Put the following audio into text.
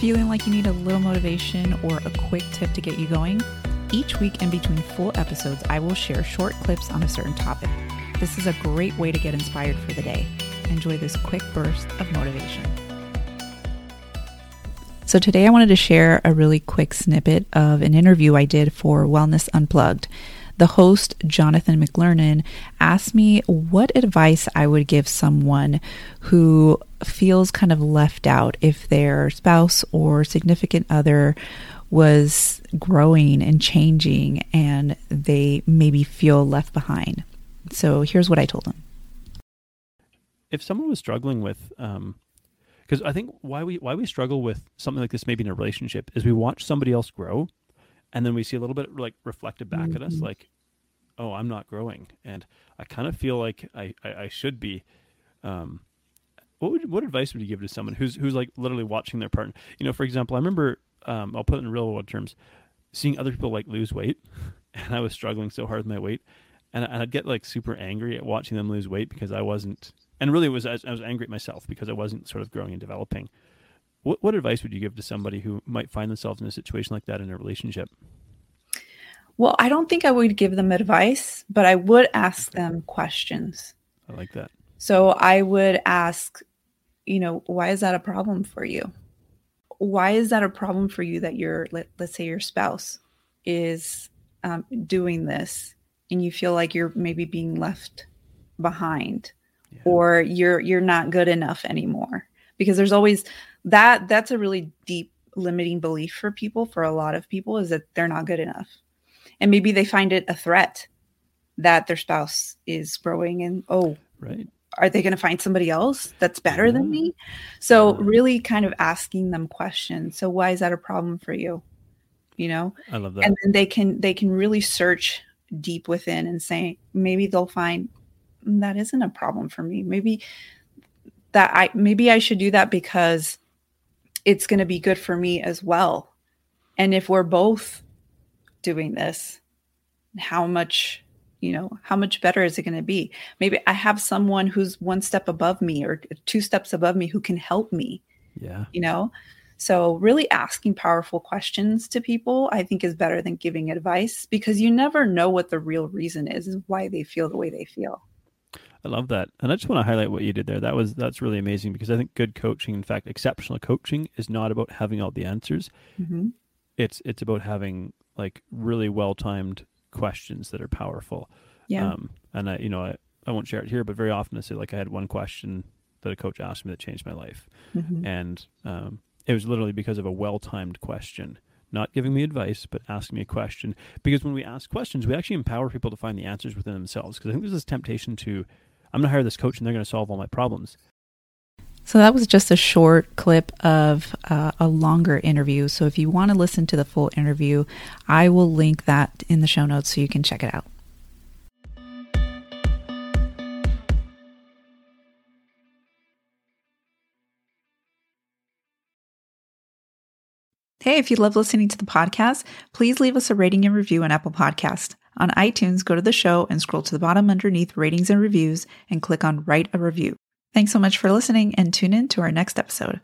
Feeling like you need a little motivation or a quick tip to get you going? Each week in between full episodes, I will share short clips on a certain topic. This is a great way to get inspired for the day. Enjoy this quick burst of motivation. So, today I wanted to share a really quick snippet of an interview I did for Wellness Unplugged. The host, Jonathan McLernon, asked me what advice I would give someone who feels kind of left out if their spouse or significant other was growing and changing and they maybe feel left behind. So here's what I told him. If someone was struggling with, um, because I think why we why we struggle with something like this, maybe in a relationship, is we watch somebody else grow, and then we see a little bit like reflected back mm-hmm. at us, mm-hmm. like, oh, I'm not growing, and I kind of feel like I I, I should be. Um, what would, what advice would you give to someone who's who's like literally watching their partner? You know, for example, I remember um, I'll put it in real world terms, seeing other people like lose weight, and I was struggling so hard with my weight, and, and I'd get like super angry at watching them lose weight because I wasn't, and really it was I was angry at myself because I wasn't sort of growing and developing. What what advice would you give to somebody who might find themselves in a situation like that in a relationship? Well, I don't think I would give them advice, but I would ask them questions. I like that. So I would ask, you know, why is that a problem for you? Why is that a problem for you that your let, let's say your spouse is um, doing this and you feel like you're maybe being left behind yeah. or you're you're not good enough anymore because there's always that that's a really deep limiting belief for people for a lot of people is that they're not good enough. And maybe they find it a threat that their spouse is growing and oh right. are they going to find somebody else that's better yeah. than me? So really kind of asking them questions. So why is that a problem for you? You know? I love that. And then they can they can really search deep within and say maybe they'll find mm, that isn't a problem for me. Maybe that i maybe i should do that because it's going to be good for me as well. And if we're both doing this how much you know how much better is it going to be? Maybe i have someone who's one step above me or two steps above me who can help me yeah. you know? So really asking powerful questions to people i think is better than giving advice because you never know what the real reason is, is why they feel the way they feel I love that. And I just want to highlight what you did there. That was that's really amazing because I think good coaching, in fact, exceptional coaching is not about having all the answers. Mm-hmm. It's it's about having like really well timed questions that are powerful. Yeah. Um, and I, you know, I, I won't share it here, but very often I say like I had one question that a coach asked me that changed my life, mm-hmm. and um, it was literally because of a well timed question. Not giving me advice, but asking me a question. Because when we ask questions, we actually empower people to find the answers within themselves. Because I think there's this temptation to, I'm going to hire this coach and they're going to solve all my problems. So that was just a short clip of uh, a longer interview. So if you want to listen to the full interview, I will link that in the show notes so you can check it out. Hey, if you love listening to the podcast, please leave us a rating and review on Apple Podcast. On iTunes, go to the show and scroll to the bottom underneath ratings and reviews and click on write a review. Thanks so much for listening and tune in to our next episode.